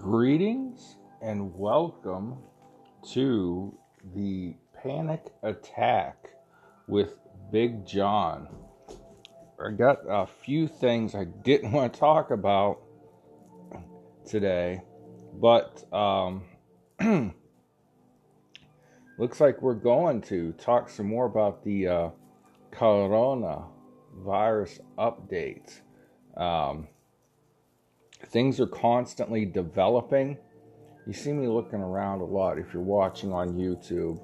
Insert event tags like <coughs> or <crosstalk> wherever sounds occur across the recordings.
Greetings and welcome to the Panic Attack with Big John. I got a few things I didn't <laughs> want to talk about today, but um, <clears throat> looks like we're going to talk some more about the uh, Corona virus updates. Um, things are constantly developing. You see me looking around a lot if you're watching on YouTube.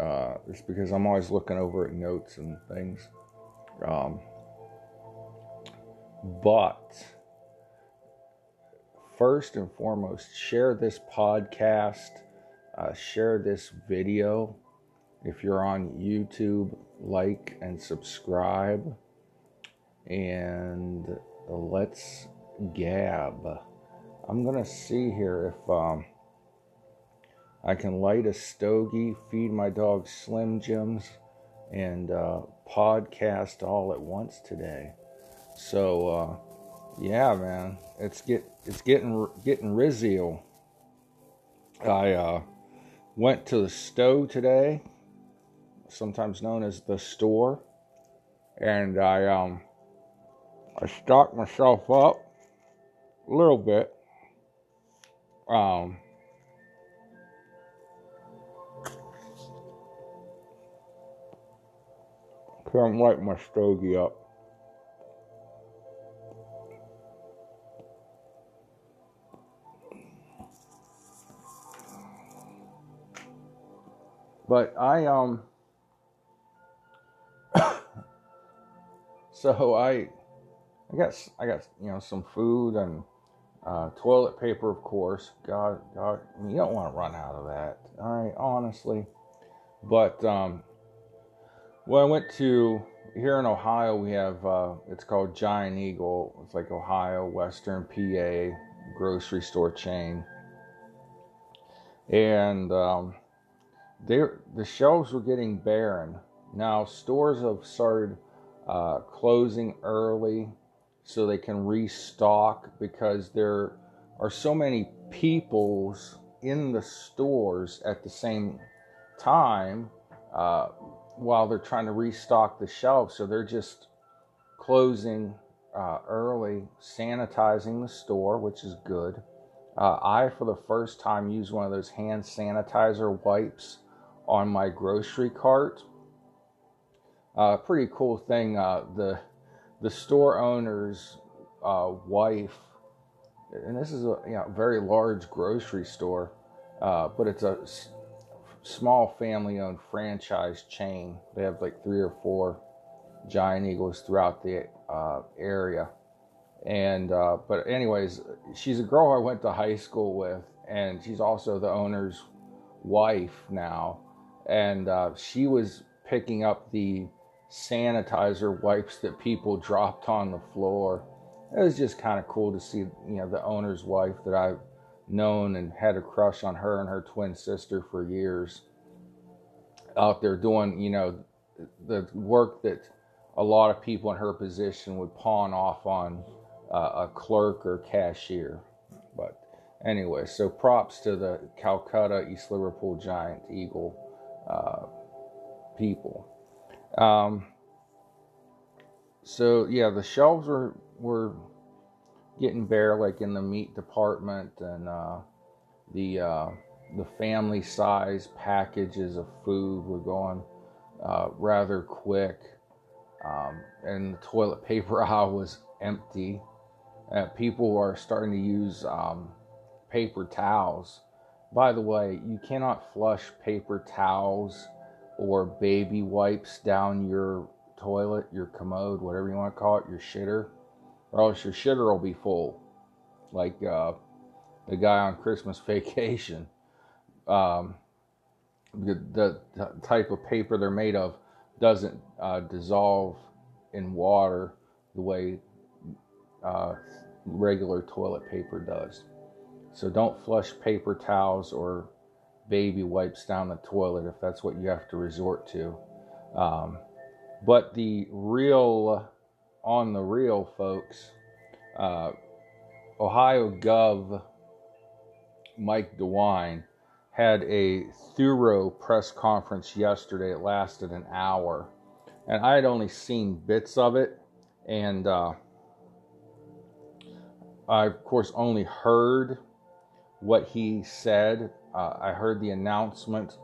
Uh, it's because I'm always looking over at notes and things. Um, but first and foremost, share this podcast, uh, share this video. If you're on YouTube, like and subscribe. And let's Gab. I'm gonna see here if um, I can light a stogie, feed my dog Slim Jims, and uh, podcast all at once today. So uh, yeah, man, it's get it's getting getting rizio. I uh, went to the stove today, sometimes known as the store, and I um I stocked myself up a little bit. Um, can't light my stogie up. But I um <coughs> so I I got I got you know some food and uh, toilet paper, of course. God, God, you don't want to run out of that. All right, honestly. But um, well, I went to here in Ohio. We have uh, it's called Giant Eagle. It's like Ohio Western PA grocery store chain, and um, they the shelves were getting barren. Now stores have started uh, closing early so they can restock because there are so many peoples in the stores at the same time uh, while they're trying to restock the shelves. So they're just closing uh, early, sanitizing the store, which is good. Uh, I, for the first time, used one of those hand sanitizer wipes on my grocery cart. Uh, pretty cool thing. Uh, the the store owner's uh, wife, and this is a you know, very large grocery store, uh, but it's a s- small family owned franchise chain. They have like three or four giant eagles throughout the uh, area. And, uh, but, anyways, she's a girl I went to high school with, and she's also the owner's wife now. And uh, she was picking up the sanitizer wipes that people dropped on the floor. It was just kind of cool to see, you know, the owner's wife that I've known and had a crush on her and her twin sister for years out there doing, you know, the work that a lot of people in her position would pawn off on uh, a clerk or cashier. But anyway, so props to the Calcutta East Liverpool Giant Eagle uh, people. Um, so yeah, the shelves were were getting bare, like in the meat department, and uh, the uh, the family size packages of food were going uh, rather quick, um, and the toilet <laughs> paper aisle was empty. Uh, people are starting to use um, paper towels. By the way, you cannot flush paper towels or baby wipes down your toilet, your commode, whatever you want to call it, your shitter, or else your shitter will be full, like uh, the guy on Christmas <laughs> vacation. Um, the, the, type of paper they're made of doesn't uh, dissolve in water the way uh, regular toilet paper does. So don't flush paper towels or baby wipes down the toilet if that's what you have to resort to. Um, but the real, on the real, folks, uh, Ohio Gov Mike DeWine, had a thorough press conference yesterday. It lasted an hour. And I had only seen bits of it. And uh, I, of course, only heard what he said. Uh, I heard the announcement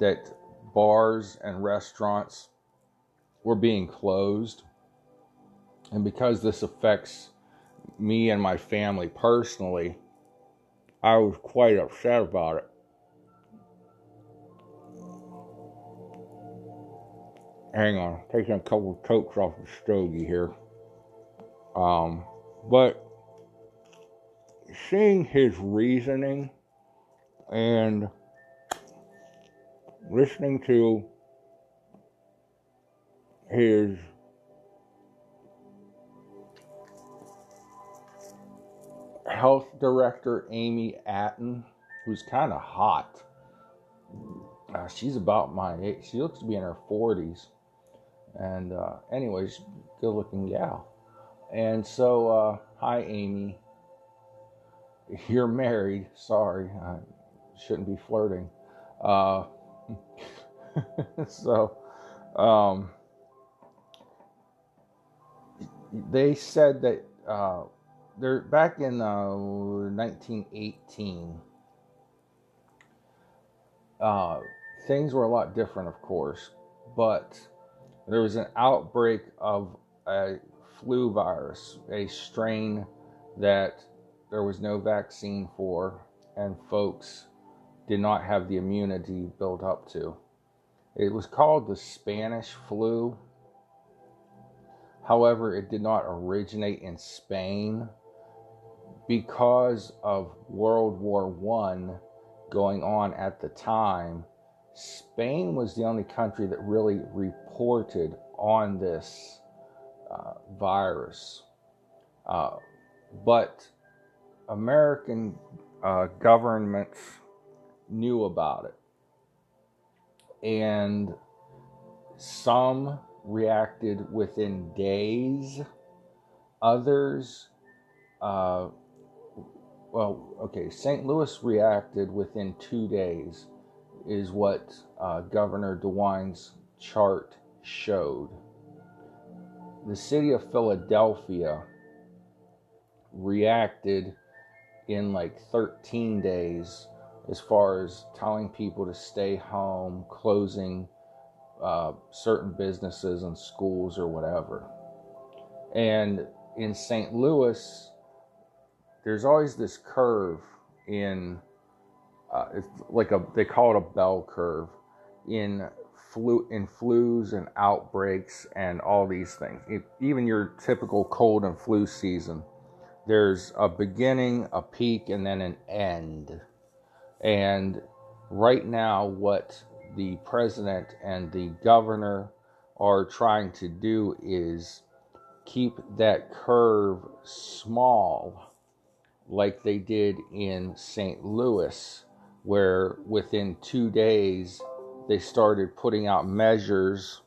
that bars and restaurants were being closed. And because this affects me and my family personally, I was quite upset about it. Hang on, taking a couple of coats off the stogie here. Um, but seeing his reasoning and listening to his health director, Amy Acton, who's kind of hot. Uh, she's about my age. She looks to be in her 40s. And, uh, anyways, good looking gal. And so, uh, hi, Amy. You're married. Sorry, I shouldn't be flirting. Uh, <laughs> so, um, they said that uh, they're back in uh, 1918. Uh, things were a lot different, of course, but there was an outbreak of a flu virus, a strain that there was no vaccine for, and folks did not have the immunity built up to. It was called the Spanish flu. However, it did not originate in Spain because of World War One going on at the time. Spain was the only country that really reported on this uh, virus. Uh, but American uh, governments knew about it. And some reacted within days, others, uh, well, okay, St. Louis reacted within two days, is what uh, Governor DeWine's chart showed. The city of Philadelphia reacted in like 13 days as far as telling people to stay home, closing uh, certain businesses and schools or whatever. And in St. Louis, there's always this curve in, uh, it's like a, they call it a bell curve in flu, in flus and outbreaks and all these things. Even your typical cold and flu season, there's a beginning, a peak, and then an end. And right now, what the president and the governor are trying to do is keep that curve small, like they did in St. Louis, where within two days they started putting out measures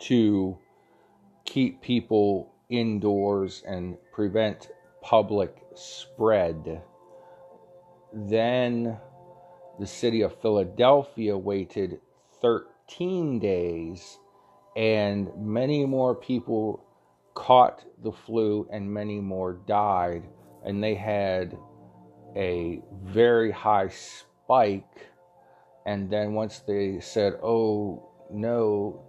to keep people indoors and prevent public spread. Then the city of Philadelphia waited 13 days, and many more people caught the flu, and many more died. And they had a very high spike. And then once they said, oh no,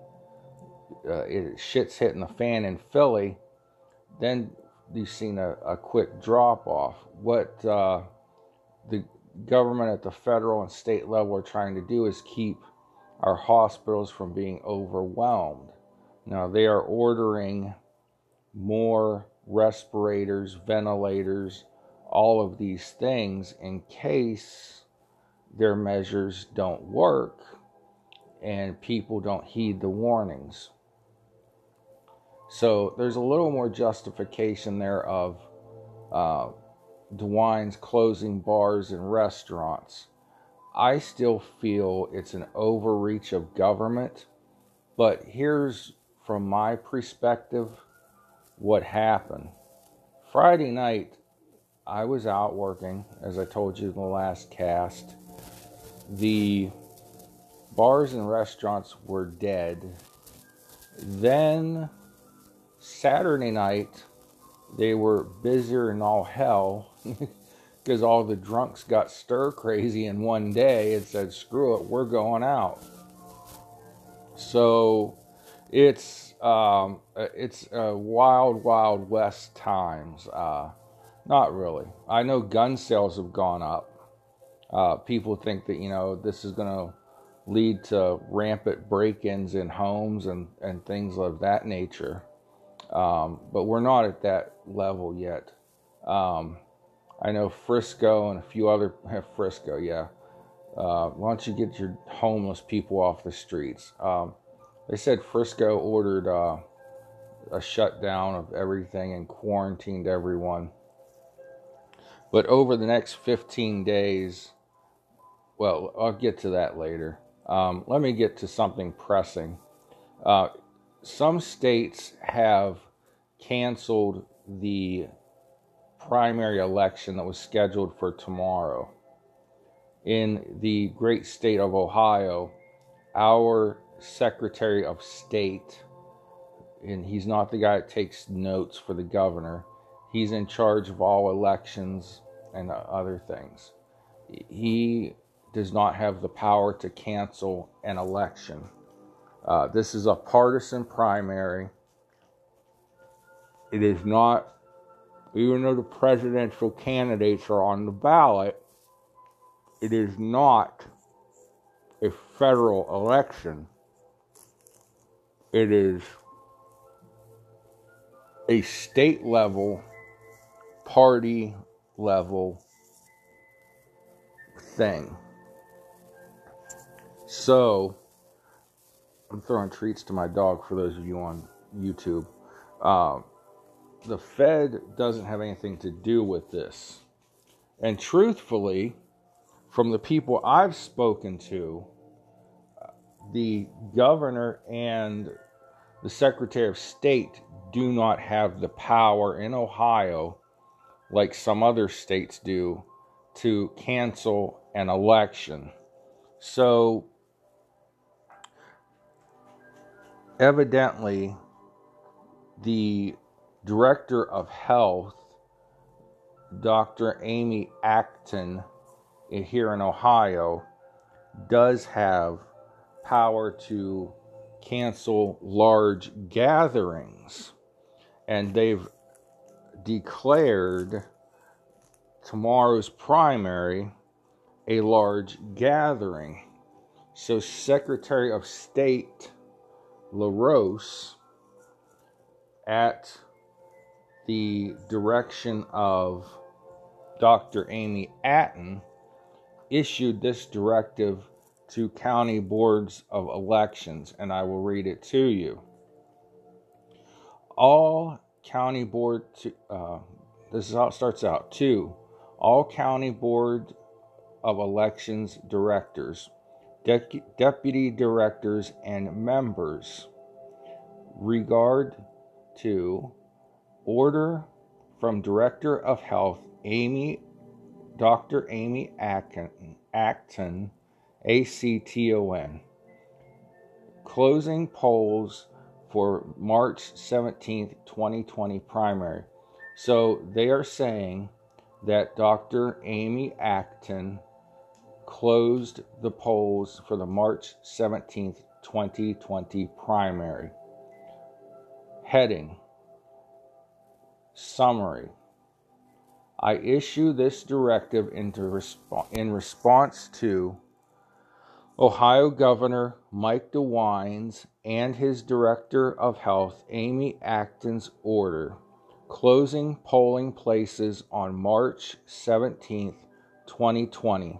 uh, it, shit's hitting the fan in Philly, then you've seen a, a quick drop off. What uh, the government at the federal and state level are trying to do is keep our hospitals from being overwhelmed. Now, they are ordering more respirators, ventilators, all of these things in case their measures don't work and people don't heed the warnings. So there's a little more justification there of uh, DeWine's closing bars and restaurants. I still feel it's an overreach of government, but here's from my perspective what happened. Friday night, I was out working, as I told you in the last cast. The bars and restaurants were dead. Then Saturday night, they were busier than all hell <laughs> because all the drunks got stir crazy in one day and said, screw it, we're going out. So it's um, it's uh, wild, wild west times. Uh, not really. I know gun sales have gone up. Uh, people think that you know this is going to lead to rampant break-ins in homes and and things of that nature. Um, but we're not at that level yet. Um, I know Frisco and a few other have <laughs> Frisco, yeah. Uh, why don't you get your homeless people off the streets? Um, they said Frisco ordered uh, a shutdown of everything and quarantined everyone. But over the next 15 days, well, I'll get to that later. Um, let me get to something pressing. Uh, some states have canceled the primary election that was scheduled for tomorrow. In the great state of Ohio, our Secretary of State, and he's not the guy that takes notes for the governor, he's in charge of all elections and other things. He does not have the power to cancel an election. Uh, this is a partisan primary. It is not even though the presidential candidates are on the ballot, it is not a federal election. It is a state level, party level thing. So, I'm throwing treats to my dog for those of you on YouTube. Um, the Fed doesn't have anything to do with this. And truthfully, from the people I've spoken to, the governor and the Secretary of State do not have the power in Ohio, like some other states do, to cancel an election. So, evidently, the Director of Health, Dr. Amy Acton, eh, here in Ohio, does have power to cancel large gatherings. And they've declared tomorrow's primary a large gathering. So, Secretary of State LaRose at the direction of Dr. Amy Acton, issued this directive to county boards of elections, and I will read it to you. All county board, to, uh, this is how it starts out. Two, all county board of elections directors, de- deputy directors, and members regard to order from Director of Health Amy Dr. Amy Acton, Acton A-C-T-O-N. Closing polls for March 17th, 2020 primary. So they are saying that Dr. Amy Acton closed the polls for the March 17th, 2020 primary. Heading Summary I issue this directive resp- in response to Ohio Governor Mike DeWine's and his Director of Health Amy Acton's order closing polling places on March 17, 2020.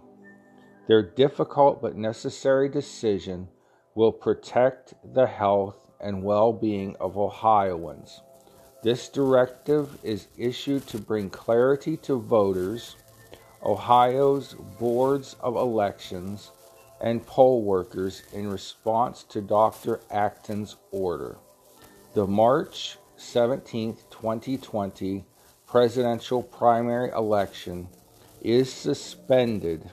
Their difficult but necessary decision will protect the health and well being of Ohioans. This directive is issued to bring clarity to voters, Ohio's boards of elections, and poll workers in response to Dr. Acton's order. The March 17, 2020 presidential primary election is suspended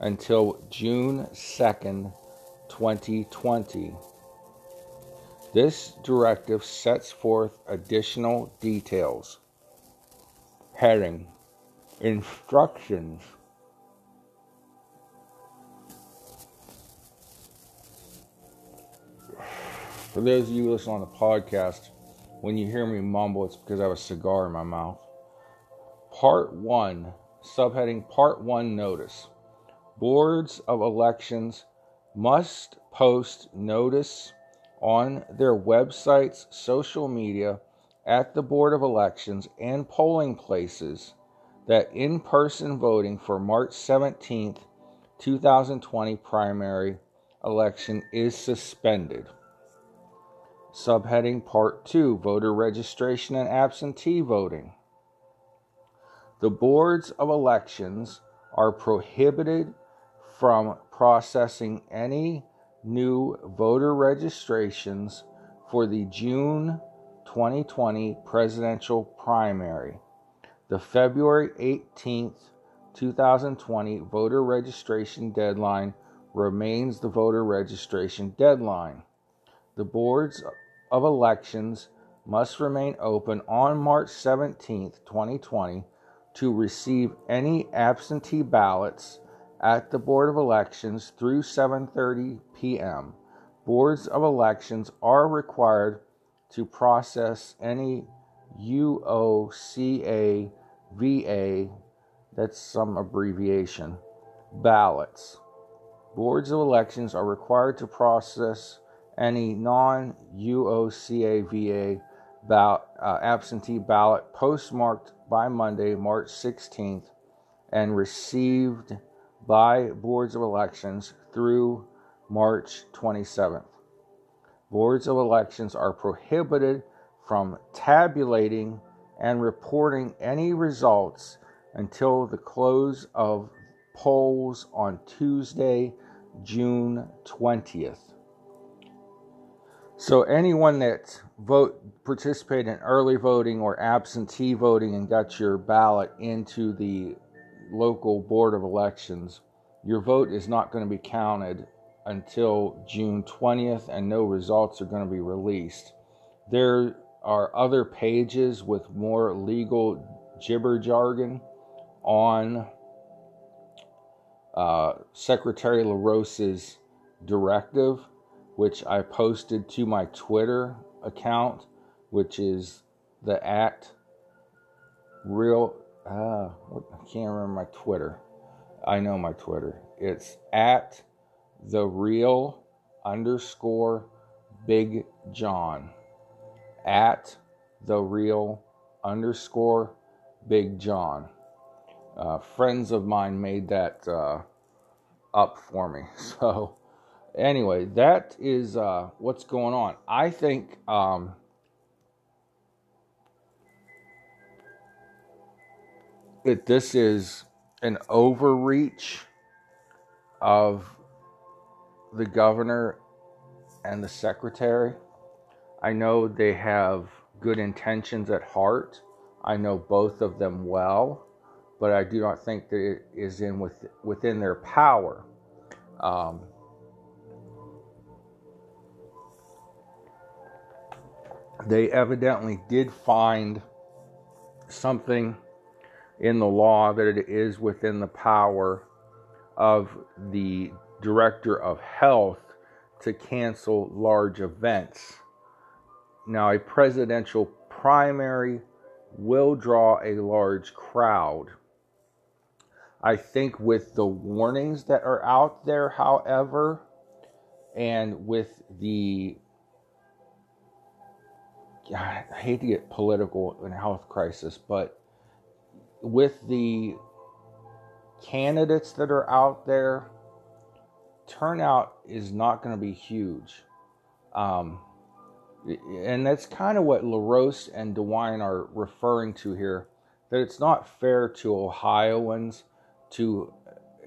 until June 2nd, 2020. This directive sets forth additional details. Heading Instructions. For those of you listening on the podcast, when you hear me mumble, it's because I have a cigar in my mouth. Part 1, subheading Part 1 Notice. Boards of elections must post notice on their websites, social media, at the Board of Elections, and polling places that in person voting for March 17th, 2020 primary election is suspended. Subheading Part 2 Voter Registration and Absentee Voting. The boards of elections are prohibited from processing any new voter registrations for the June 2020 presidential primary. The February 18th, 2020 voter registration deadline remains the voter registration deadline. The boards of elections must remain open on March 17th, 2020 to receive any absentee ballots at the Board of Elections through 7:30 p.m. Boards of elections are required to process any UOCA VA that's some abbreviation ballots. Boards of elections are required to process any non UOCA VA ballot, uh, absentee ballot postmarked by Monday, March 16th, and received by boards of elections through March 27th. Boards of elections are prohibited from tabulating and reporting any results until the close of polls on Tuesday, June 20th. So anyone that vote participated in early voting or absentee voting and got your ballot into the local board of elections, your vote is not going to be counted until June 20th and no results are going to be released. There are other pages with more legal gibber jargon on uh, Secretary LaRose's directive which I posted to my Twitter account, which is the at real. Uh, I can't remember my Twitter. I know my Twitter. It's at the real underscore Big John. At the real underscore Big John. Uh, friends of mine made that uh, up for me. <laughs> So anyway, that is uh, what's going on. I think um, this is an overreach of the governor and the secretary. I know they have good intentions at heart. I know both of them well, but I do not think that it is in with, within their power. Um, they evidently did find something in the law that it is within the power of the director of health to cancel large events. Now, a presidential primary will draw a large crowd. I think with the warnings that are out there, however, and with the I hate to get political in a health crisis, but with the candidates that are out there, turnout is not going to be huge. Um, and that's kind of what LaRose and DeWine are referring to here that it's not fair to Ohioans to,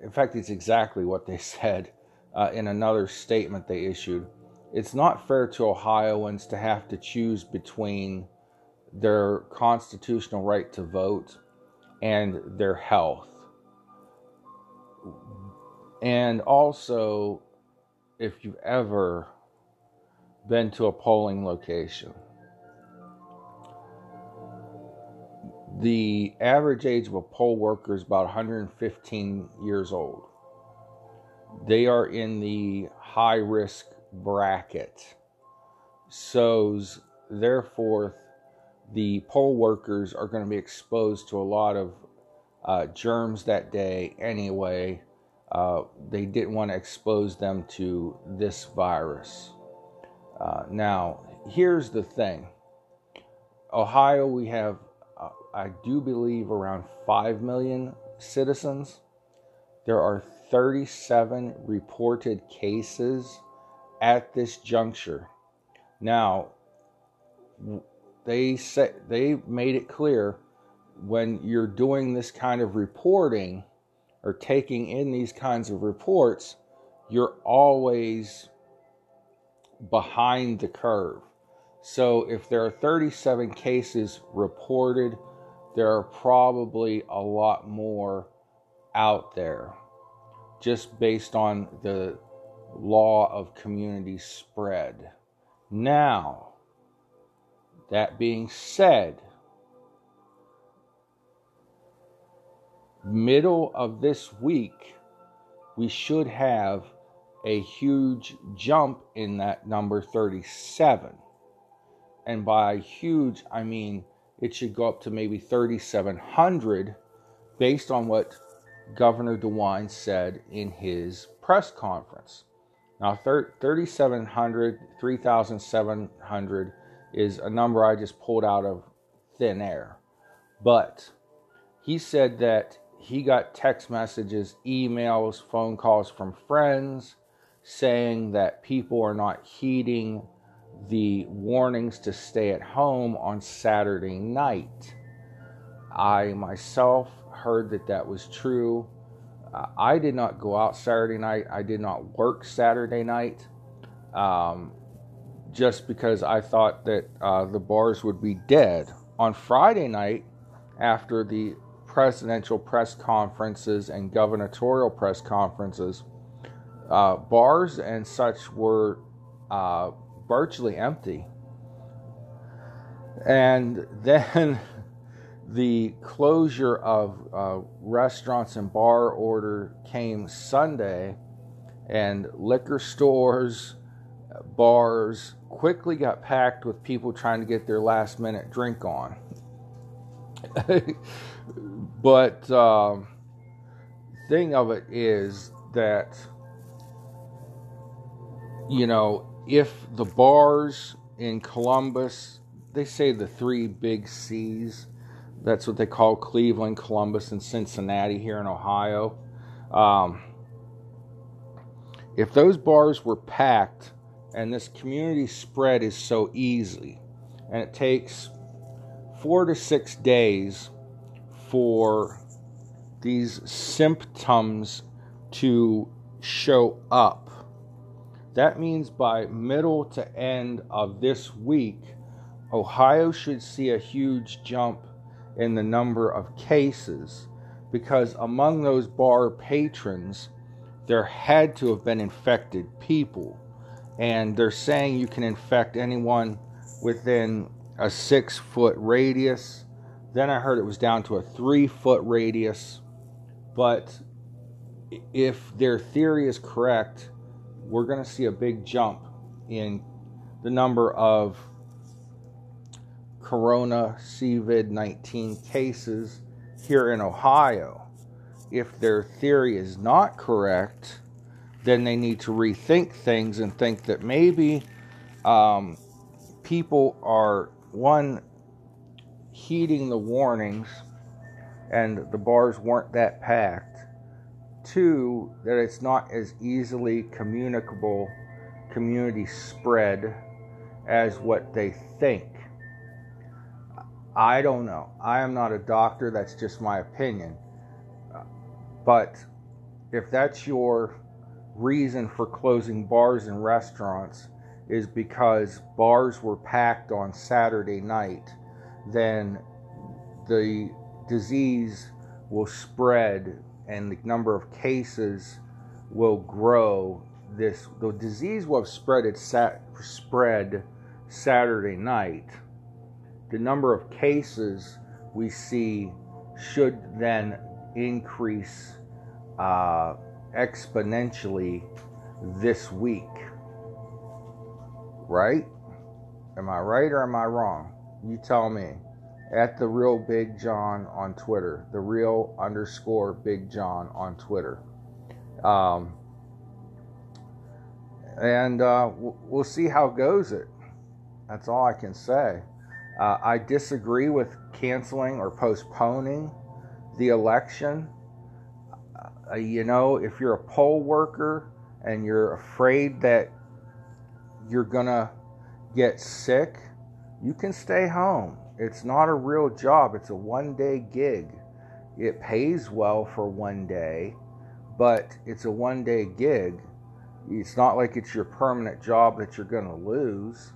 in fact, it's exactly what they <laughs> said uh, in another statement they issued it's not fair to Ohioans to have to choose between their constitutional right to vote and their health. And also, if you've ever been to a polling location, the average age of a poll worker is about 115 years old. They are in the high risk bracket. So, therefore, the poll workers are going to be exposed to a lot of uh, germs that day anyway. Uh, they didn't want to expose them to this virus. Uh, now, here's the thing Ohio, we have, uh, I do believe, around 5 million citizens. There are 37 reported cases at this juncture. Now, they said they made it clear when you're doing this kind of reporting or taking in these kinds of reports, you're always behind the curve. So if there are 37 cases reported, there are probably a lot more out there just based on the law of community spread. Now, that being said, middle of this week, we should have a huge jump in that number 37. And by huge, I mean it should go up to maybe 3,700 based on what Governor DeWine said in his press conference. Now, 3,700, 3,700 is a number I just pulled out of thin air. But he said that he got text messages, emails, phone calls from friends saying that people are not heeding the warnings to stay at home on Saturday night. I myself heard that that was true. Uh, I did not go out Saturday night. I did not work Saturday night. Um, just because I thought that uh, the bars would be dead. On Friday night, after the presidential press conferences and gubernatorial press conferences, uh, bars and such were uh, virtually empty. And <laughs> then the closure of uh, restaurants and bar order came Sunday, and liquor stores, bars, quickly got packed with people trying to get their last minute drink on. <laughs> but um, thing of it is that you know if the bars in Columbus, they say the three big C's. That's what they call Cleveland, Columbus, and Cincinnati here in Ohio. Um, if those bars were packed and this community spread is so easy, and it takes four to six days for these symptoms to show up. That means by middle to end of this week, Ohio should see a huge jump in the number of cases because among those bar patrons, there had to have been infected people and they're saying you can infect anyone within a six foot radius. Then I heard it was down to a three foot radius. But if their theory is correct, we're going to see a big jump in the number of corona COVID 19 cases here in Ohio. If their theory is not correct, then they need to rethink things and think that maybe um, people are one heeding the warnings and the bars weren't that packed. Two that it's not as easily communicable community spread as what they think. I don't know. I am not a doctor. That's just my opinion. But if that's your reason for closing bars and restaurants is because bars were packed on Saturday night then the disease will spread and the number of cases will grow. This the disease will have spread its sat, spread Saturday night. The number of cases we see should then increase uh, exponentially this week. Right? Am I right or am I wrong? You tell me. At the real Big John on Twitter, the real underscore Big John on Twitter. Um, and uh, we'll see how goes it. That's all I can say. Uh, I disagree with canceling or postponing the election. Uh, you know, if you're a poll worker and you're afraid that you're going to get sick, you can stay home. It's not a real job, it's a one day gig. It pays well for one day, but it's a one day gig. It's not like it's your permanent job that you're going to lose.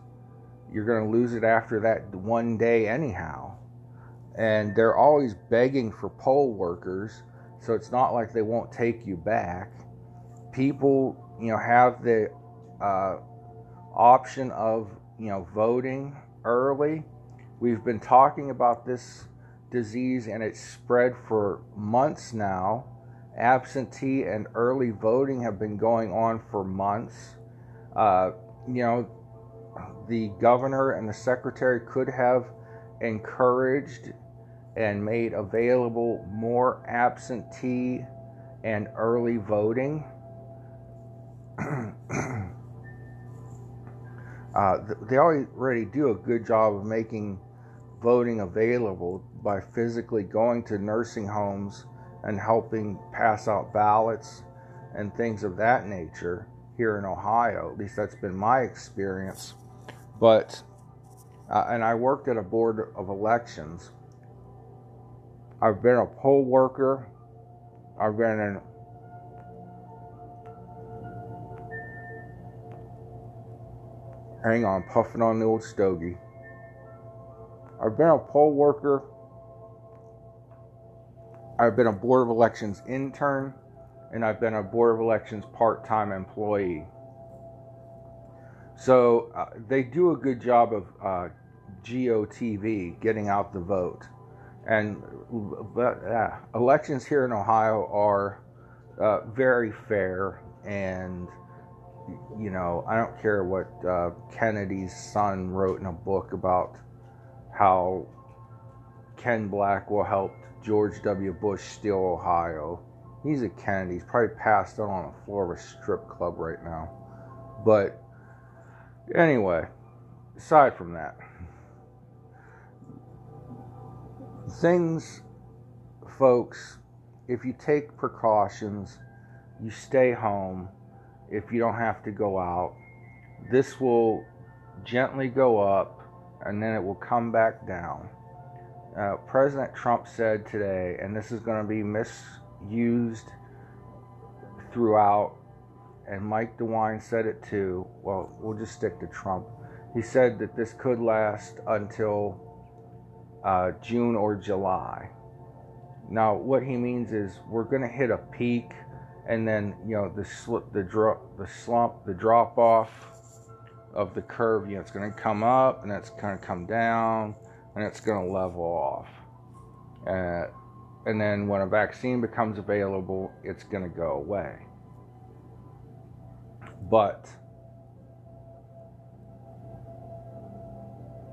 You're going to lose it after that one day, anyhow. And they're always begging for poll workers, so it's not like they won't take you back. People, you know, have the uh, option of, you know, voting early. We've been talking about this disease and it's spread for months now. Absentee and early voting have been going on for months. Uh, you know, the governor and the secretary could have encouraged and made available more absentee and early voting. <clears throat> uh, they already do a good job of making voting available by physically going to nursing homes and helping pass out ballots and things of that nature here in Ohio. At least that's been my experience. But, uh, and I worked at a board of elections. I've been a poll worker. I've been an hang on, puffing on the old stogie. I've been a poll worker. I've been a Board of Elections intern, and I've been a Board of Elections part time employee. So uh, they do a good job of uh, GOTV, getting out the vote. And uh, elections here in Ohio are uh, very fair, and you know, I don't care what uh, Kennedy's son wrote in a book about how Ken Blackwell helped George W. Bush steal Ohio. He's a Kennedy. He's probably passed out on the floor of a strip club right now. But Anyway, aside from that, things, folks, if you take precautions, you stay home, if you don't have to go out, this will gently go up and then it will come back down. Uh, President Trump said today, and this is going to be misused throughout and Mike DeWine said it too. Well, we'll just stick to Trump. He said that this could last until uh, June or July. Now, what he means is we're going to hit a peak, and then you know the slip, the drop, the slump, the drop off of the curve. You know, it's going to come up, and it's going to come down, and it's going to level off. Uh, and then when a vaccine becomes available, it's going to go away. But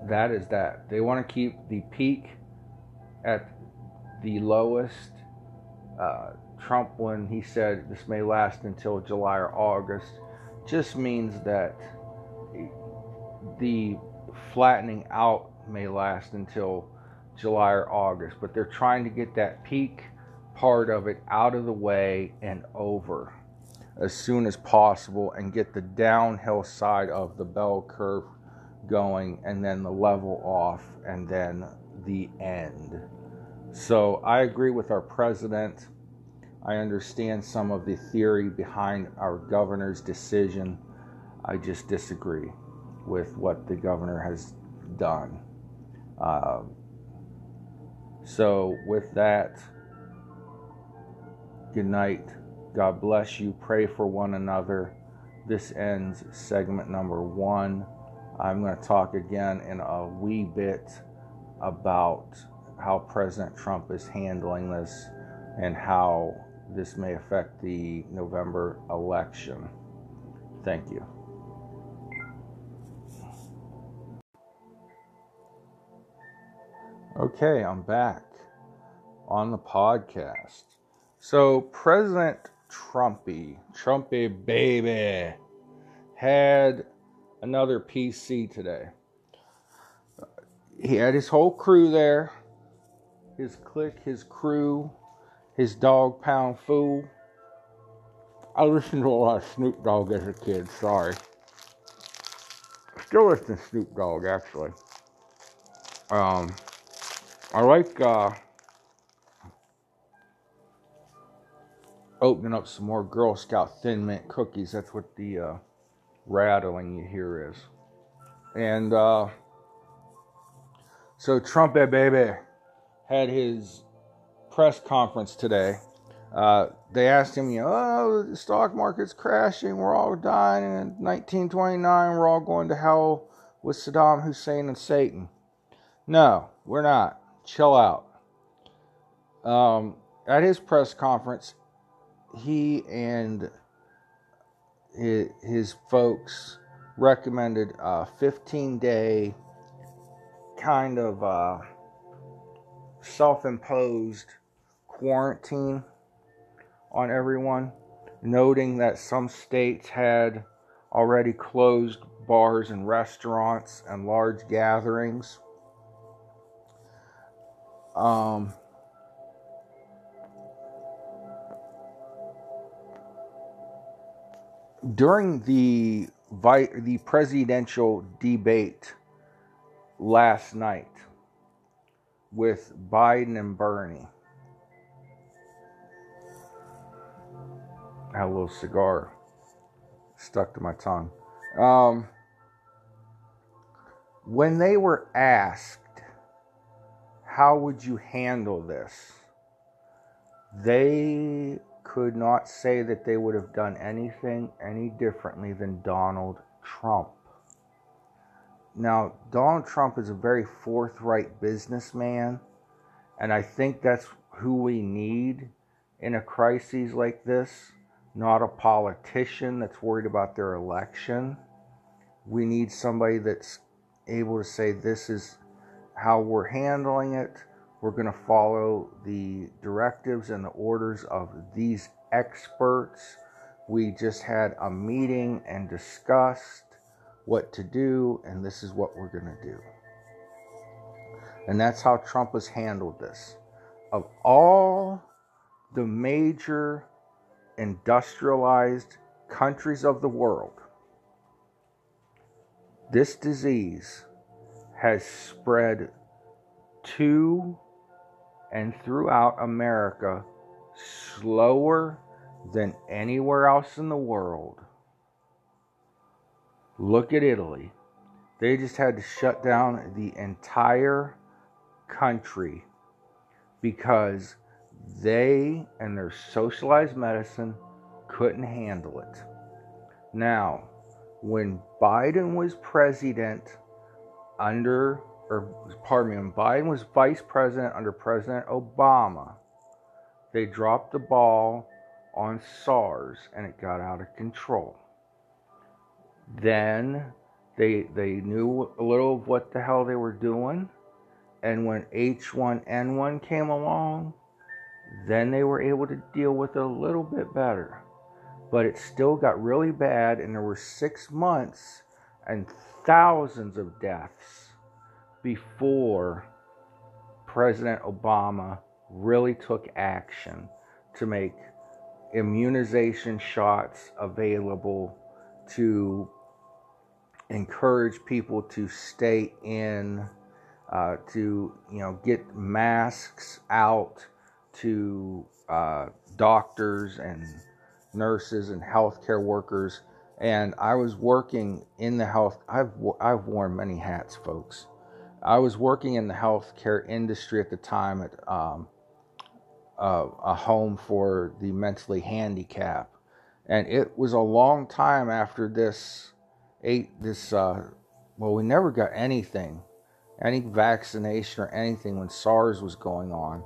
that is that. They want to keep the peak at the lowest. Uh, Trump, when he said this may last until July or August, just means that the flattening out may last until July or August, but they're trying to get that peak part of it out of the way and over as soon as possible and get the downhill side of the bell curve going and then the level off and then the end. So I agree with our president. I understand some of the theory behind our governor's decision. I just disagree with what the governor has done. Uh, So, with that, good night. God bless you. Pray for one another. This ends segment number one. I'm going to talk again in a wee bit about how President Trump is handling this and how this may affect the November election. Thank you. Okay, I'm back on the podcast. So, President Trumpy, Trumpy baby, had another PC today. He had his whole crew there his clique, his crew, his dog pound fool. I listened to a lot of Snoop Dogg as a kid, sorry. Still listen to Snoop Dogg, actually. Um, I like uh, opening up some more Girl Scout Thin Mint cookies. That's what the uh, rattling you hear is. And uh, so, Trumpet Baby had his press conference today. Uh, they asked him, you know, oh, the stock market's crashing. We're all dying. in 1929, we're all going to hell with Saddam Hussein and Satan. No, we're not. Chill out. Um, at his press conference, he and his, his folks recommended a 15 day kind of. Uh, self imposed quarantine on everyone, noting that some states had already closed bars and restaurants and large gatherings. Um, during the the presidential debate last night, with Biden and Bernie. I had a little cigar stuck to my tongue. Um, when they were asked, how would you handle this? They could not say that they would have done anything any differently than Donald Trump. Now, Donald Trump is a very forthright businessman, and I think that's who we need in a crisis like this, not a politician that's worried about their election. We need somebody that's able to say, This is how we're handling it. We're going to follow the directives and the orders of these experts. We just had a meeting and discussed what to do, and this is what we're going to do. And that's how Trump has handled this. Of all the major industrialized countries of the world, this disease has spread to and throughout America slower than anywhere else in the world Look at Italy. They just had to shut down the entire country because they and their socialized medicine couldn't handle it. Now, when Biden was president under, or pardon me, when Biden was vice president under President Obama, they dropped the ball on SARS and it got out of control. Then they they knew a little of what the hell they were doing, and when H1N1 came along, then they were able to deal with it a little bit better. But it still got really bad, and there were six months and thousands of deaths before President Obama really took action to make immunization shots available to encourage people to stay in, uh, to you know get masks out to uh, doctors and nurses and healthcare workers. And I was working in the health. I've I've worn many hats, folks. I was working in the healthcare industry at the time at um, a home for the mentally handicapped, and it was a long time after this eight this uh, well we never got anything, any vaccination or anything when SARS was going on.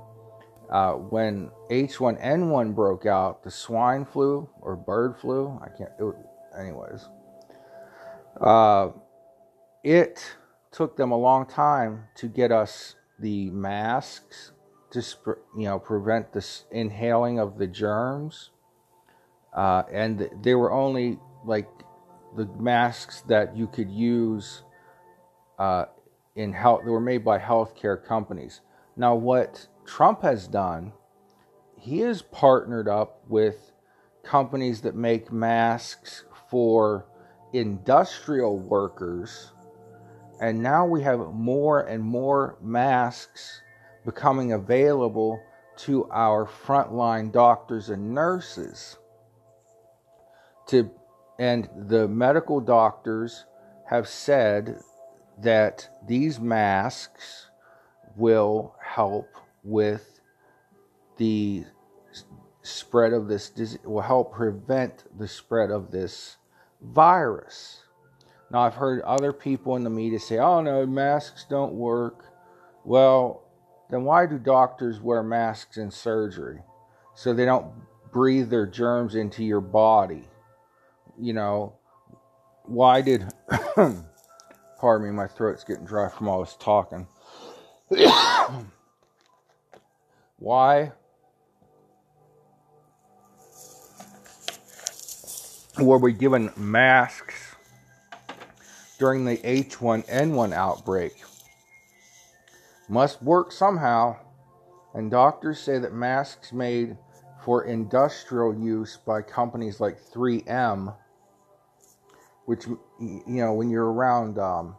Uh, when H1N1 broke out, the swine flu or bird flu, I can't. It, anyways, uh, it took them a long time to get us the masks to you know prevent this inhaling of the germs, uh, and they were only like the masks that you could use uh, in health. They were made by healthcare companies. Now, what Trump has done, he has partnered up with companies that make masks for industrial workers. And now we have more and more masks becoming available to our frontline doctors and nurses. To, and the medical doctors have said that these masks will help with the spread of this disease, will help prevent the spread of this virus. Now, I've heard other people in the media say, oh no, masks don't work. Well, then why do doctors wear masks in surgery? So they don't breathe their germs into your body. You know, why did, <coughs> pardon me, my throat's getting dry from all this talking. <coughs> why were we given masks during the H1N1 outbreak? Must work somehow, and doctors say that masks made for industrial use by companies like 3M, which, you know, when you're around um,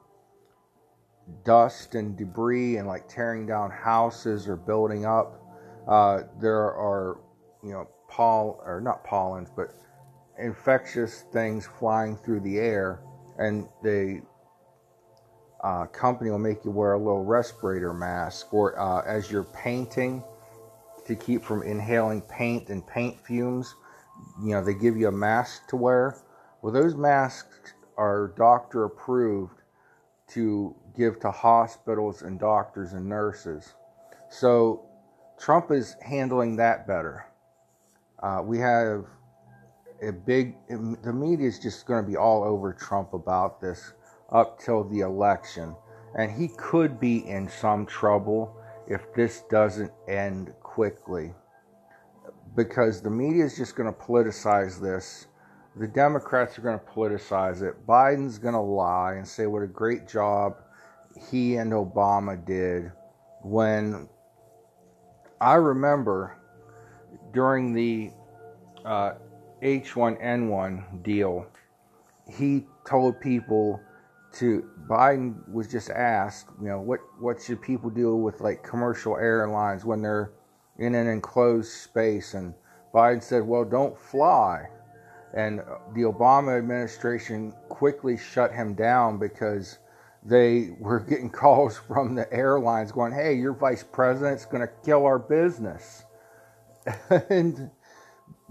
dust and debris and like tearing down houses or building up, uh, there are, you know, poll or not pollens, but infectious things flying through the air, and the uh, company will make you wear a little respirator mask, or uh, as you're painting to keep from inhaling paint and paint fumes, you know they give you a mask to wear. Well, those masks are doctor approved to give to hospitals and doctors and nurses. So Trump is handling that better. Uh, we have a big, the media is just going to be all over Trump about this up till the election. And he could be in some trouble if this doesn't end quickly. Because the media is just going to politicize this. The Democrats are going to politicize it. Biden's going to lie and say what a great job he and Obama did when I remember during the uh, H1N1 deal, he told people to Biden was just asked, you know, what what should people do with like commercial airlines when they're in an enclosed space and Biden said, "Well, don't fly." And the Obama administration quickly shut him down because they were <laughs> getting calls from the airlines going, "Hey, your vice president's going to kill our business." <laughs> and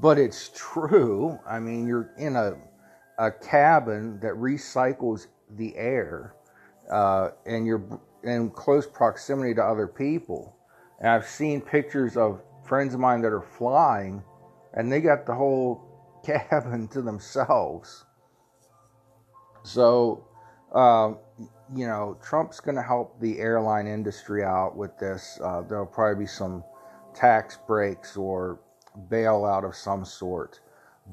but it's true. I mean, you're in a a cabin that recycles the air, uh, and you're in close proximity to other people. And I've seen pictures of friends of mine that are flying, and they got the whole <laughs> cabin to themselves. So, uh, you know, Trump's going to help the airline industry out with this. Uh, there'll probably be some tax breaks or bailout of some sort.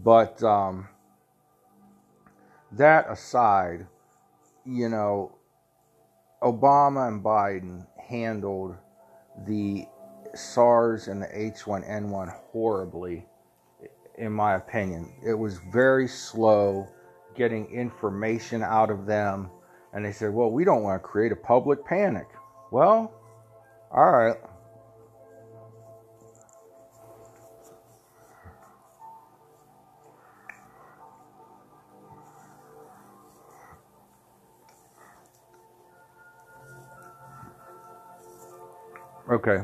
But um, that aside, you know, Obama and Biden handled the SARS and the H1N1 horribly, in my opinion. It was very slow getting information out of them. And they said, well, we don't want to create a public panic. Well, all right. Okay.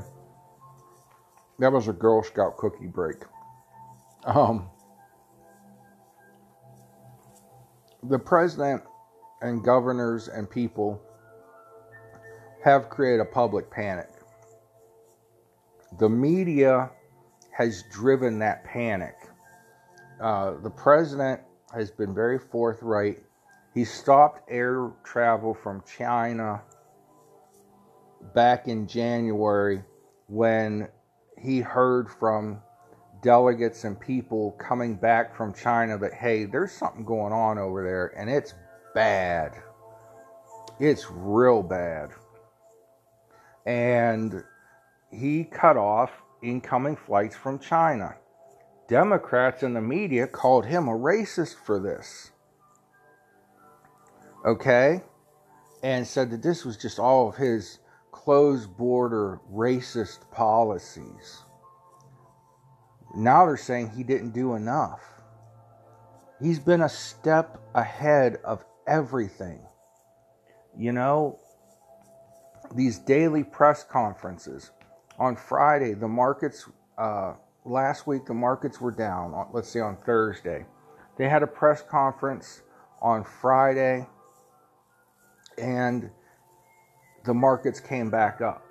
That was a Girl Scout cookie break. Um, the president and governors and people have created a public panic. The media has driven that panic. Uh, the president has been very forthright. He stopped air travel from China back in January when he heard from delegates and people coming back from China that, hey, there's something going on over there and it's bad. It's real bad. And he cut off incoming flights from China. Democrats in the media called him a racist for this. Okay? And said that this was just all of his closed border racist policies. Now they're saying he didn't do enough. He's been a step ahead of everything. You know, these daily press conferences. On Friday, the markets, uh, last week, the markets were down, let's say on Thursday. They had a press conference on Friday, and the markets came back up.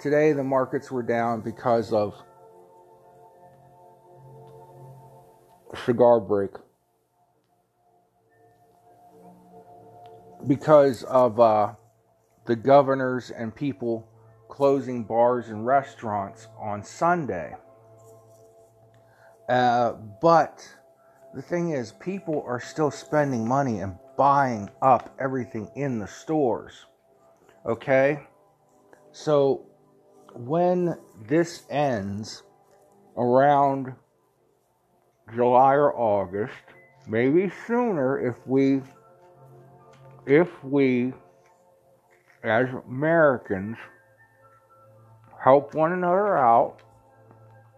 Today, the markets were down because of cigar break because of uh, the governors and people closing bars and restaurants on Sunday. Uh, but the thing is, people are still spending money and buying up everything in the stores. Okay? So when this ends around July or August, maybe sooner if we if we as Americans help one another out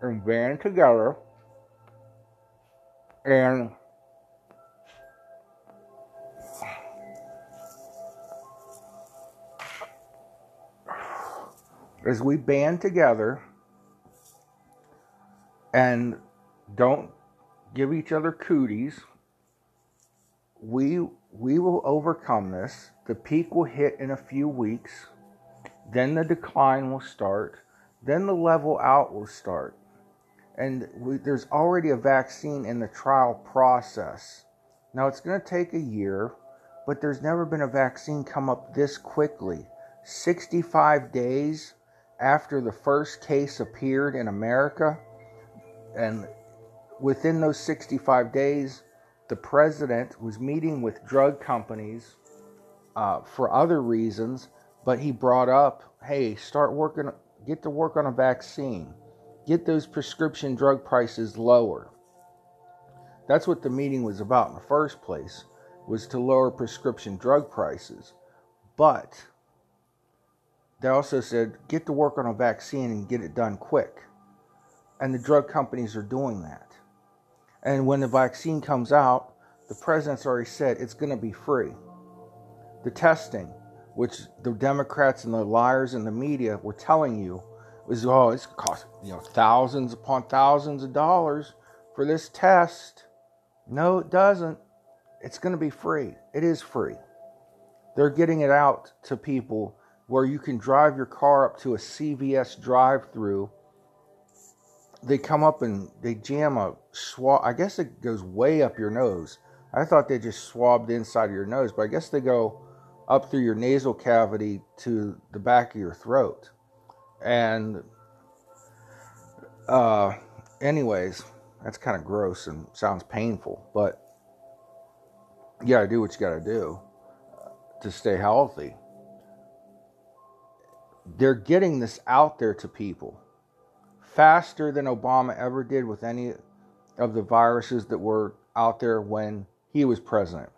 and band together and as we band together and don't give each other cooties. We we will overcome this. The peak will hit in a few weeks. Then the decline will start. Then the level out will start. And we, there's already a vaccine in the trial process. Now it's going to take a year, but there's never been a vaccine come up this quickly. 65 days after the first case appeared in America, and within those 65 days, the president was meeting with drug companies uh, for other reasons, but he brought up, hey, start working, get to work on a vaccine, get those prescription drug prices lower. That's what the meeting was about in the first place, was to lower prescription drug prices. But they also said, get to work on a vaccine and get it done quick. And the drug companies are doing that. And when the vaccine comes out, the president's already said it's going to be free. The testing, which the Democrats and the liars in the media were telling you, was oh, it's cost you know thousands upon thousands of dollars for this test. No, it doesn't. It's going to be free. It is free. They're getting it out to people where you can drive your car up to a CVS drive-through they come up and they jam a swab. I guess it goes way up your nose. I thought they just swabbed the inside of your nose, but I guess they go up through your nasal cavity to the back of your throat. And, uh, anyways, that's kind of gross and sounds painful, but you got to do what you got to do to stay healthy. They're getting this out there to people faster than Obama ever did with any of the viruses that were out there when he was president.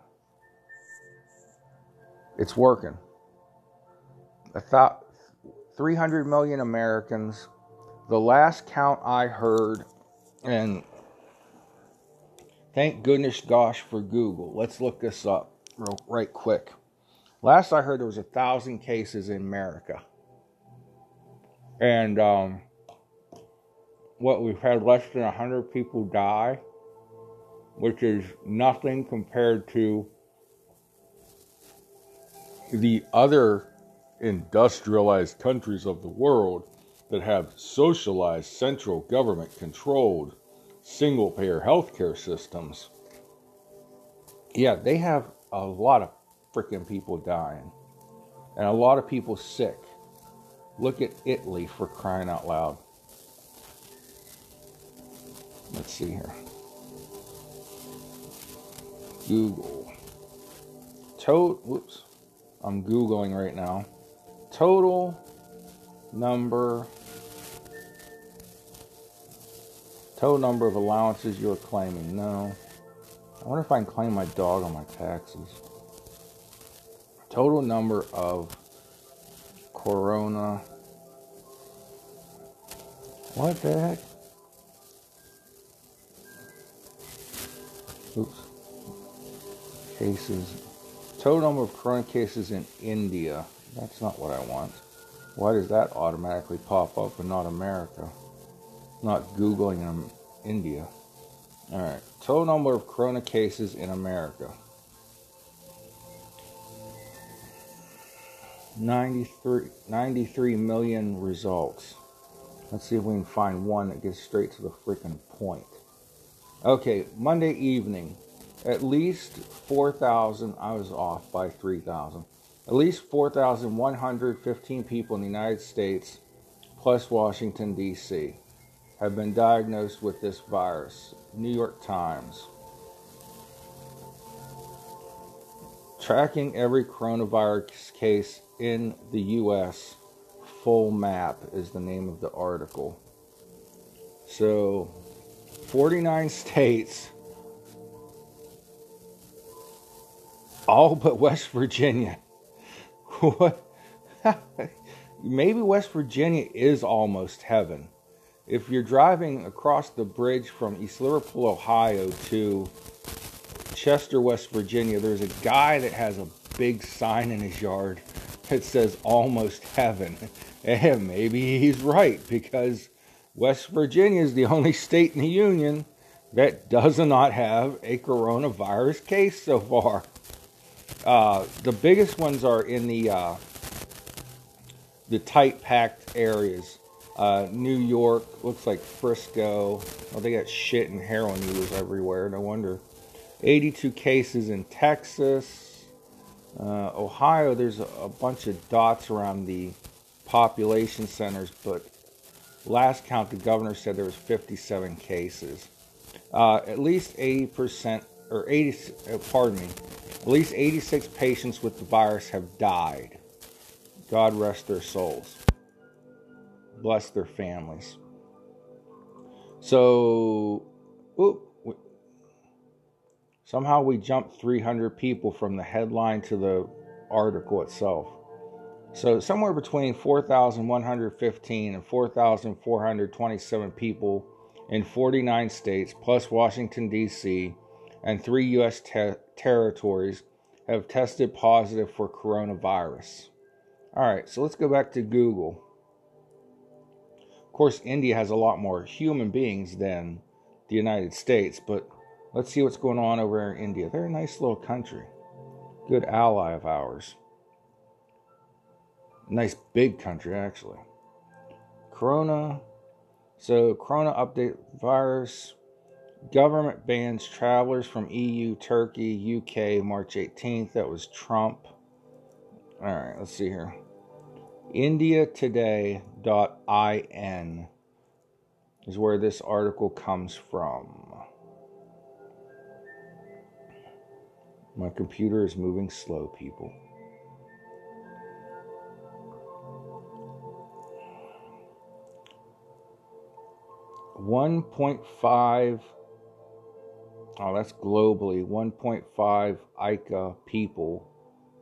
It's working. I thought 300 million Americans. The last count I heard, and thank goodness gosh for Google. Let's look this up real, right quick. Last I heard, there was a thousand cases in America. And um, what we've had less than 100 people die, which is nothing compared to the other industrialized countries of the world that have socialized central government controlled single payer healthcare systems. Yeah, they have a lot of freaking people dying and a lot of people sick. Look at Italy for crying out loud. Let's see here. Google. Total, whoops. I'm Googling right now. Total number total number of allowances you're claiming. No. I wonder if I can claim my dog on my taxes. Total number of corona. What the heck? Oops. Cases. Total number of corona cases in India. That's not what I want. Why does that automatically pop up and not America? Not Googling in India. Alright. Total number of corona cases in America. 93, 93 million results. Let's see if we can find one that gets straight to the freaking point. Okay, Monday evening, at least 4,000, I was off by 3,000. At least 4,115 people in the United States, plus Washington, D.C., have been diagnosed with this virus. New York Times. Tracking every coronavirus case in the U.S. Full map is the name of the article. So, 49 <laughs> states, all but West Virginia. <laughs> what? <laughs> Maybe West Virginia is almost heaven. If you're driving across the bridge from East Liverpool, Ohio to Chester, West Virginia, there's a guy that has a big sign in his yard that says almost heaven. <laughs> And maybe he's right because West Virginia is the only state in the union that does not have a coronavirus case so far. Uh, the biggest ones are in the uh, the tight packed areas. Uh, New York looks like Frisco. Oh, they got shit and heroin users everywhere. No wonder. 82 cases in Texas. Uh, Ohio, there's a, a bunch of dots around the population centers, but last count, the governor said there was 57 cases. Uh, at least 80% or 80, uh, pardon me, at least 86 patients with the virus have died. God rest their souls. Bless their families. So, oop, somehow we jumped 300 people from the headline to the article itself. So, somewhere between 4,115 and 4,427 people in 49 states, plus Washington, D.C., and three U.S. Te- territories have tested positive for coronavirus. All right, so let's go back to Google. Of course, India has a lot more human beings than the United States, but let's see what's going on over in India. They're a nice little country, good ally of ours. Nice big country, actually. Corona. So, Corona update virus Government bans travelers from EU, Turkey, UK March 18th. That was Trump. All right, let's see here. IndiaToday.in is where this article comes from. My computer is moving slow, people. One point five. Oh, that's globally 1.5 ICA people.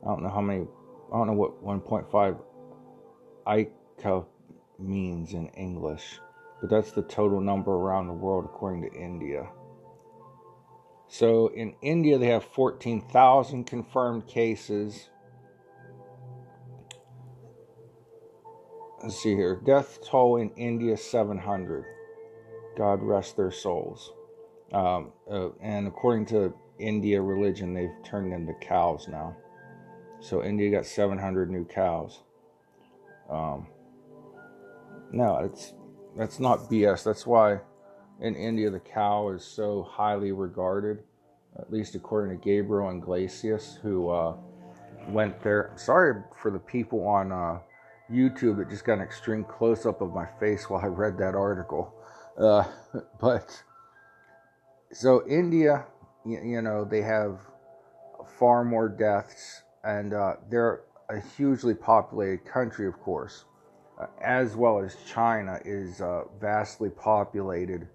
I don't know how many. I don't know what 1.5 ICA means in English, but that's the total number around the world according to India. So in India, they have 14,000 confirmed cases. let's see here. Death toll in India 700. God rest their souls. Um, uh, and according to India religion, they've turned into cows now. So India got 700 new cows. Um, no, it's that's not BS. That's why in India the cow is so highly regarded, at least according to Gabriel Iglesias, who uh, went there. Sorry for the people on uh, YouTube that just got an extreme close up of my face while I read that article. Uh, <laughs> but so India, you, you, know, they have far more deaths, and uh, they're a hugely populated country, of course, uh, as well as China is uh, vastly populated.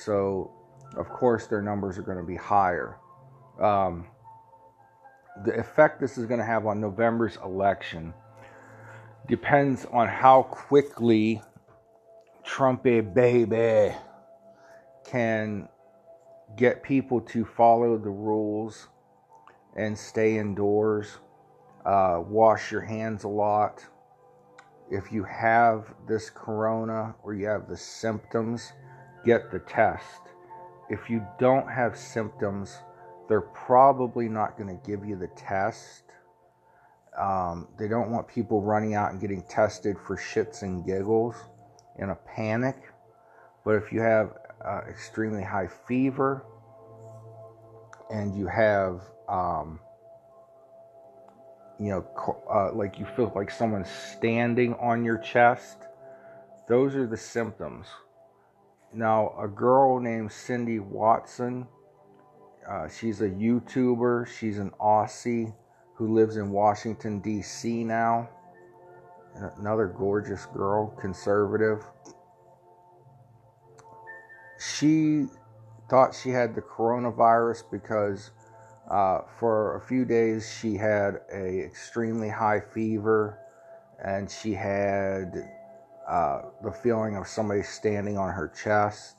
So, of course, their numbers are going to be higher. Um, the effect this is going to have on November's election depends on how quickly Trumpy baby can get people to follow the rules and stay indoors, uh, wash your hands a lot. If you have this corona or you have the symptoms, get the test. If you don't have symptoms, they're probably not going to give you the test. Um, they don't want people running out and getting tested for shits and giggles in a panic. But if you have uh, extremely high fever and you have, um, you know, uh, like you feel like someone's standing on your chest, those are the symptoms. Now, a girl named Cindy Watson, uh, she's a YouTuber, she's an Aussie who lives in Washington, D.C. now. Another gorgeous girl, conservative. She thought she had the coronavirus because uh, for a few days she had a extremely high fever and she had uh, the feeling of somebody standing on her chest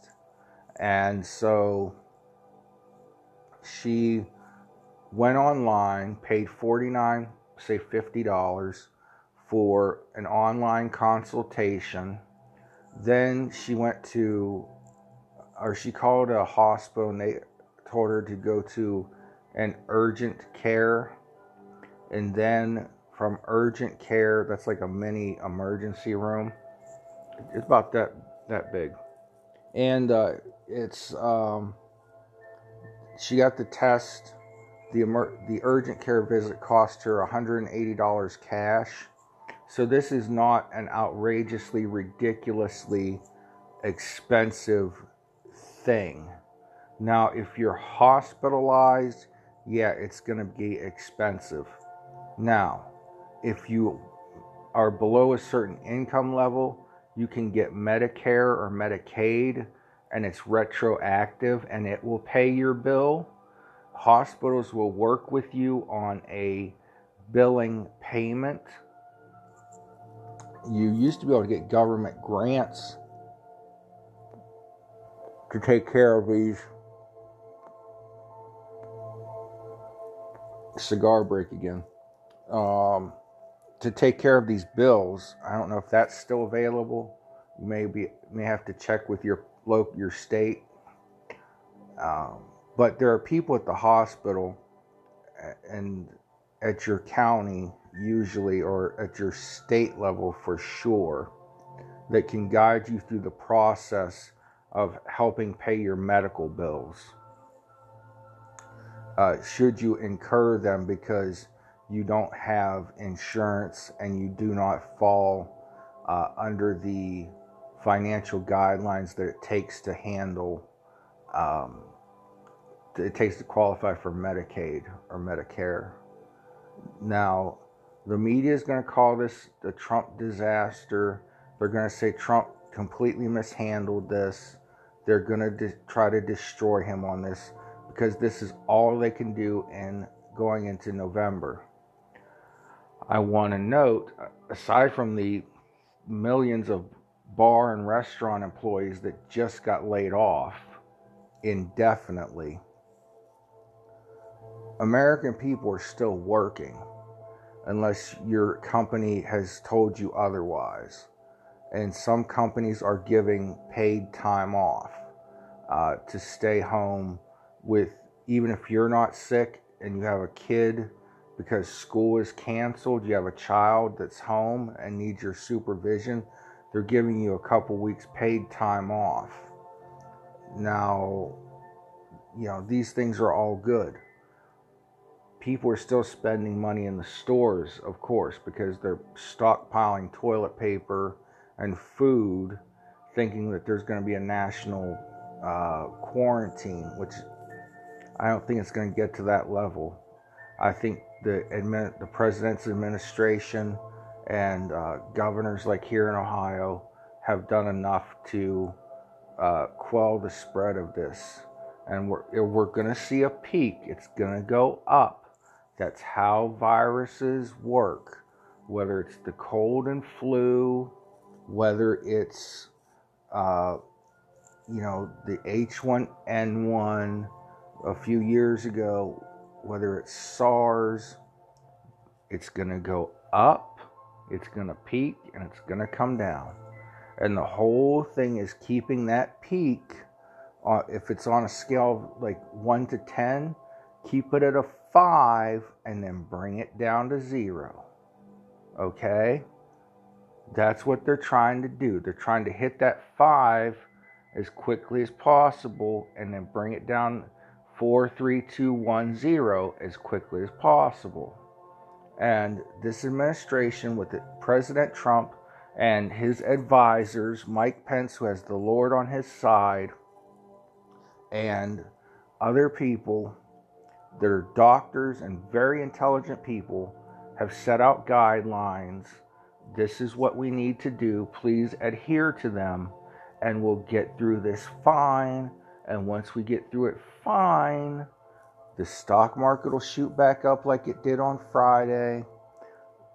and so she went online, paid 49 say $50 for an online consultation. Then she went to, or she called a hospital and they told her to go to an urgent care. And then from urgent care, that's like a mini emergency room. It's about that that big, and uh, it's um, she got the test the, emer- the urgent care visit cost her $180 cash. So this is not an outrageously, ridiculously expensive thing. Now, if you're hospitalized, yeah, it's going to be expensive. Now, if you are below a certain income level, you can get Medicare or Medicaid, and it's retroactive and it will pay your bill hospitals will work with you on a billing payment. You used to be able to get government grants to take care of these. Cigar break again. Um, to take care of these bills. I don't know if that's still available. You may be may have to check with your local your state. Um, but there are people at the hospital and at your county, usually, or at your state level for sure, that can guide you through the process of helping pay your medical bills. Uh, should you incur them because you don't have insurance and you do not fall uh, under the financial guidelines that it takes to handle um, it takes to qualify for Medicaid or Medicare. Now, the media is going to call this the Trump disaster. They're going to say Trump completely mishandled this. They're going to de- try to destroy him on this because this is all they can do in going into November. I want to note, aside from the millions of bar and restaurant employees that just got laid off indefinitely, American people are still working unless your company has told you otherwise. and some companies are giving paid time off uh, to stay home with, even if you're not sick and you have a kid because school is canceled, you have a child that's home and needs your supervision, they're giving you a couple weeks paid time off. Now, you know, these things are all good. People are still spending money in the stores, of course, because they're stockpiling toilet paper and food, thinking that there's going to be a national uh, quarantine, which I don't think it's going to get to that level. I think the admin, the president's administration and uh, governors like here in Ohio have done enough to uh, quell the spread of this. And we're, we're going to see a peak. It's going to go up. That's how viruses work. Whether it's the cold and flu, whether it's, uh, you know, the H1N1 a few years ago, whether it's SARS, it's going to go up, it's going to peak, and it's going to come down. And the whole thing is keeping that peak, uh, if it's on a scale like 1 to 10, keep it at a 5 and then bring it down to 0. Okay? That's what they're trying to do. They're trying to hit that 5 as quickly as possible and then bring it down 4, 3, 2, 1, 0 as quickly as possible. And this administration, with President Trump and his advisors, Mike Pence, who has the Lord on his side, and other people that are doctors and very intelligent people, have set out guidelines. This is what we need to do. Please adhere to them, and we'll get through this fine. And once we get through it fine, the stock market will shoot back up like it did on Friday.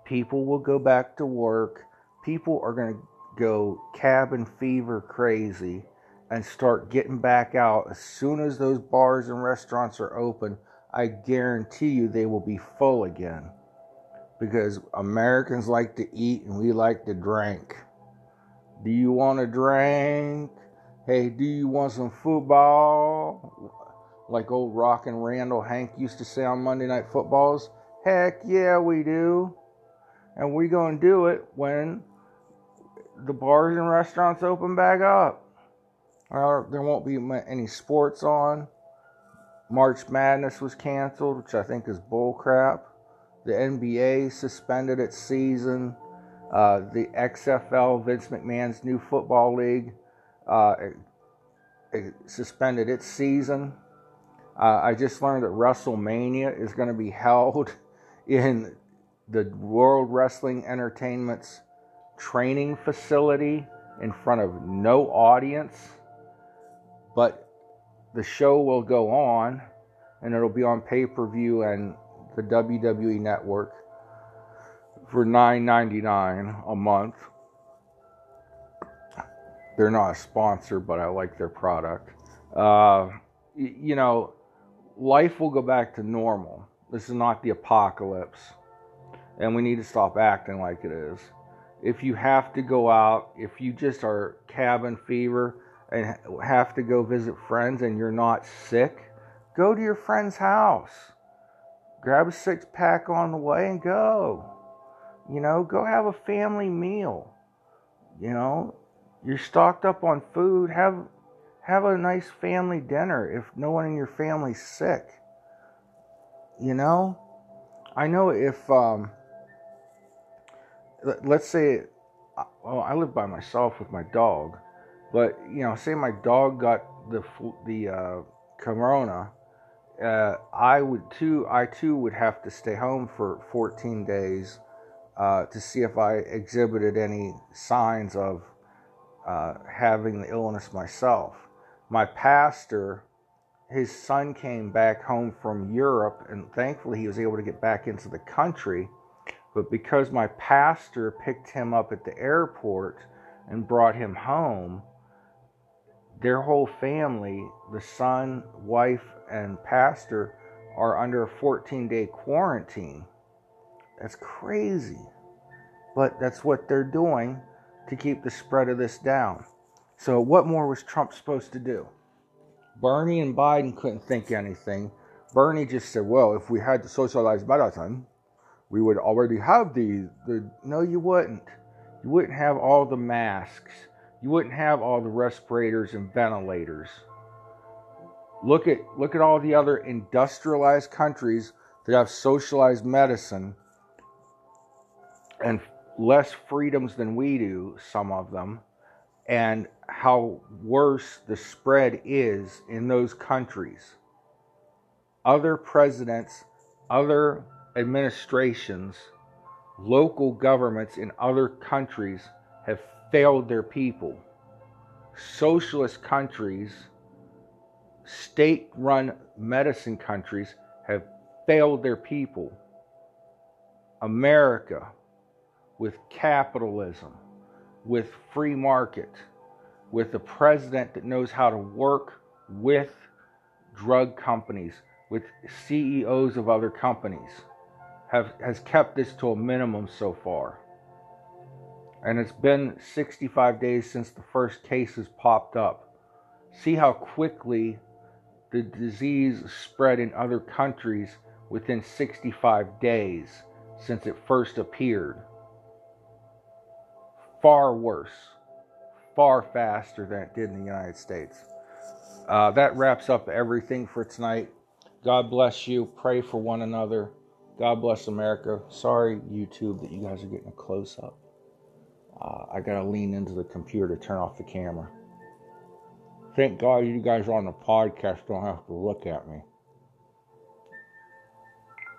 People will go back to work. People are going to go cabin fever crazy and start getting back out as soon as those bars and restaurants are open. I guarantee you they will be full again because Americans like to eat and we like to drink. Do you want a drink? Hey, do you want some football? like old Rock and Randall Hank used to say on Monday Night Footballs? Heck yeah, we do. And we going to do it when the bars and restaurants open back up. Or there won't be any sports on. March Madness was canceled, which I think is bullcrap. The NBA suspended its season. Uh, the XFL, Vince McMahon's new football league, uh, it, suspended its season. Uh, I just learned that WrestleMania is going to be <laughs> held in the World Wrestling Entertainment's training facility in front of no audience. But the show will go on and it'll be on pay per view and the WWE network for $9.99 a month. They're not a sponsor, but I like their product. Uh, you know, life will go back to normal. This is not the apocalypse. And we need to stop acting like it is. If you have to go out, if you just are cabin fever and have to go visit friends and you're not sick, go to your friend's house. Grab a six pack on the way and go. You know, go have a family meal. You know, you're stocked up on food, have have a nice family dinner if no one in your family's sick. You know? I know if, um, let's say, well, I live by myself with my dog, but, you know, say my dog got the, the, uh, corona, uh, I would too, I too would have to stay home for 14 days, uh, to see if I exhibited any signs of, uh, having the illness myself my pastor, his son came back home from Europe, and thankfully he was able to get back into the country. But because my pastor picked him up at the airport and brought him home, their whole family, the son, wife, and pastor, are under a 14 day quarantine. That's crazy. But that's what they're doing to keep the spread of this down. So, what more was Trump supposed to do? Bernie and Biden couldn't think anything. Bernie just said, well, if we had the socialized medicine, we would already have the, the. No, you wouldn't. You wouldn't have all the masks. You wouldn't have all the respirators and ventilators. Look at look at all the other industrialized countries that have socialized medicine and less freedoms than we do, some of them, and how worse the spread is in those countries. Other presidents, other administrations, local governments in other countries have failed their people. Socialist countries, state run medicine countries have failed their people. America, with capitalism, with free market, with a president that knows how to work with drug companies, with CEOs of other companies, have, has kept this to a minimum so far. And it's been 65 days since the first cases popped up. See how quickly the disease spread in other countries within 65 days since it first appeared. Far worse, far faster than it did in the United States. Uh, that wraps up everything for tonight. God bless you. Pray for one another. God bless America. Sorry, YouTube, that you guys are getting a close up. Uh, I got to lean into the computer to turn off the camera. Thank God you guys are on the podcast don't have to look at me.